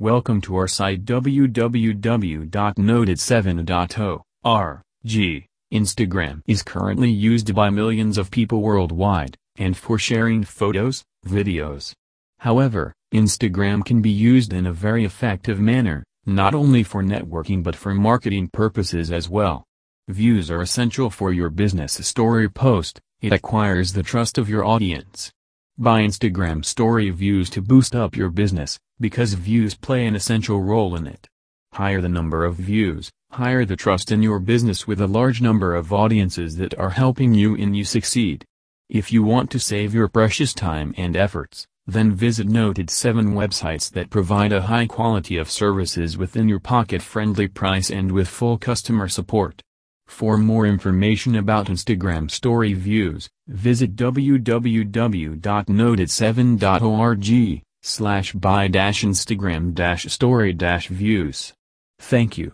Welcome to our site www.noted7.org. Instagram is currently used by millions of people worldwide, and for sharing photos, videos. However, Instagram can be used in a very effective manner, not only for networking but for marketing purposes as well. Views are essential for your business story post, it acquires the trust of your audience. Buy Instagram story views to boost up your business, because views play an essential role in it. Higher the number of views, higher the trust in your business with a large number of audiences that are helping you in you succeed. If you want to save your precious time and efforts, then visit Noted 7 websites that provide a high quality of services within your pocket-friendly price and with full customer support. For more information about Instagram story views, visit www.noted7.org slash buy-instagram-story-views. Thank you.